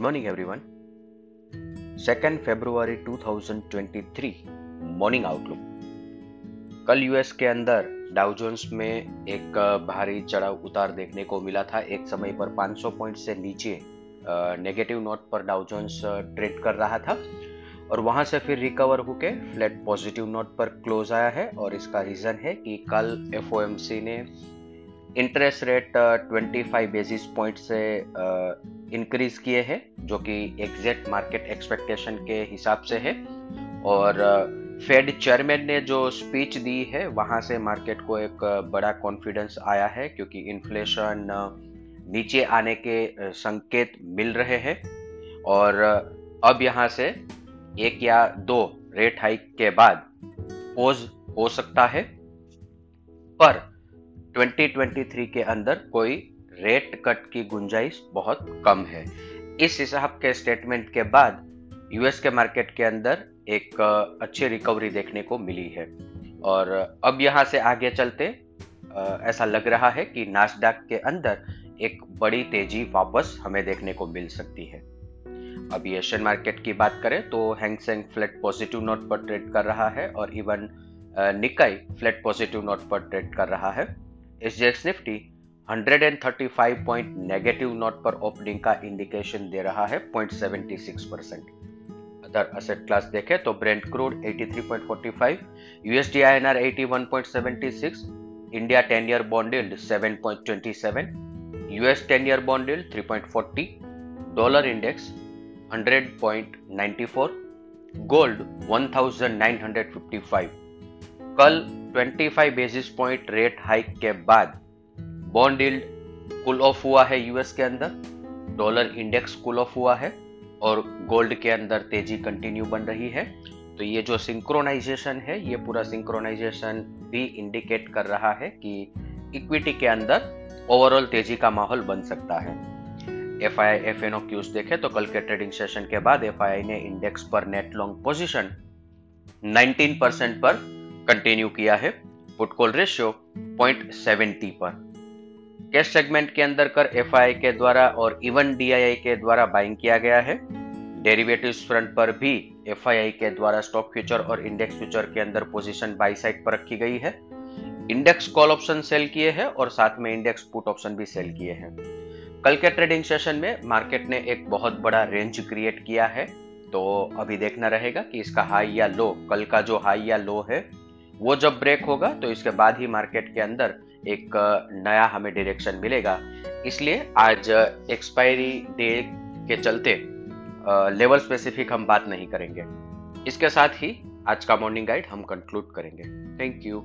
Good morning everyone second फरवरी 2023 morning outlook कल US के अंदर डाउ जोन्स में एक भारी चढ़ाव उतार देखने को मिला था। एक समय पर 500 पॉइंट से नीचे नेगेटिव नोट पर डाउ जोन्स ट्रेड कर रहा था और वहाँ से फिर रिकवर होके फ्लैट पॉजिटिव नोट पर क्लोज आया है और इसका रीजन है कि कल एफ़ ने इंटरेस्ट रेट 25 बेसिस पॉइंट से इंक्रीज uh, किए हैं जो कि एग्जैक्ट मार्केट एक्सपेक्टेशन के हिसाब से है। और फेड uh, चेयरमैन ने जो स्पीच दी है वहाँ से मार्केट को एक uh, बड़ा कॉन्फिडेंस आया है क्योंकि इन्फ्लेशन नीचे आने के संकेत मिल रहे हैं। और अब यहाँ से एक या दो रेट हाइक के बाद पोज हो सकता है। पर 2023 के अंदर कोई रेट कट की गुंजाइश बहुत कम है। इस हिसाब के स्टेटमेंट के बाद यूएस के मार्केट के अंदर एक अच्छी रिकवरी देखने को मिली है। और अब यहाँ से आगे चलते ऐसा लग रहा है कि नासडाक के अंदर एक बड़ी तेज़ी वापस हमें देखने को मिल सकती है। अभी एशियन मार्केट की बात करें तो Hang Seng flat positive note पर ट्रेड कर रहा है और even Nikkei flat positive note पर ट्रेड कर रहा है। SGX Nifty 135 point negative note पर ओपनिंग का इंडिकेशन दे रहा है 0.76 परसेंट अदर असेट क्लास देखें तो Brent crude 83.45 USD INR 81.76 India 10 year bond yield 7.27 US 10 year bond yield 3.40 dollar index 100.94 gold 1955 कल 25 बेसिस पॉइंट रेट हाइक के बाद बॉन्ड यील्ड कूल ऑफ़ हुआ है यूएस के अंदर डॉलर इंडेक्स कूल ऑफ़ हुआ है और गोल्ड के अंदर तेज़ी कंटिन्यू बन रही है। तो ये जो सिंक्रोनाइजेशन है, ये पूरा सिंक्रोनाइजेशन भी इंडिकेट कर रहा है कि इक्विटी के अंदर ओवरऑल तेज़ी का माहौल बन सकता है। F I F and O cues देखे तो कल के ट्रेडिंग सेशन के बाद एफ़ आई आई ने इंडेक्स पर नेट लॉन्ग पोजिशन 19 परसेंट पर कंटिन्यू किया है put call ratio point seventy पर। कैश सेगमेंट के अंदर कर एफ़ के द्वारा और इवन डीआईआई के द्वारा बाइंग किया गया है। डेरिवेटिव फ्रंट पर भी एफआईआई के द्वारा स्टॉक फ्यूचर और इंडेक्स फ्यूचर के अंदर पोजीशन बाई साइड पर रखी गई है। इंडेक्स कॉल ऑप्शन सेल किए हैं और साथ में इंडेक्स पुट ऑप्शन भी सेल किए हैं। कल के ट्रेडिंग सेशन में मार्केट ने एक बहुत बड़ा रेंज क्रिएट किया है। तो अभी देखना रहेगा कि इसका हाई या लो कल का जो हाई या लो है वो जब ब्रेक होगा तो इसके बाद ही मार्केट के अंदर एक नया हमें डायरेक्शन मिलेगा। इसलिए आज एक्सपायरी डे के चलते लेवल स्पेसिफिक हम बात नहीं करेंगे। इसके साथ ही आज का मॉर्निंग गाइड हम कंक्लूड करेंगे। Thank you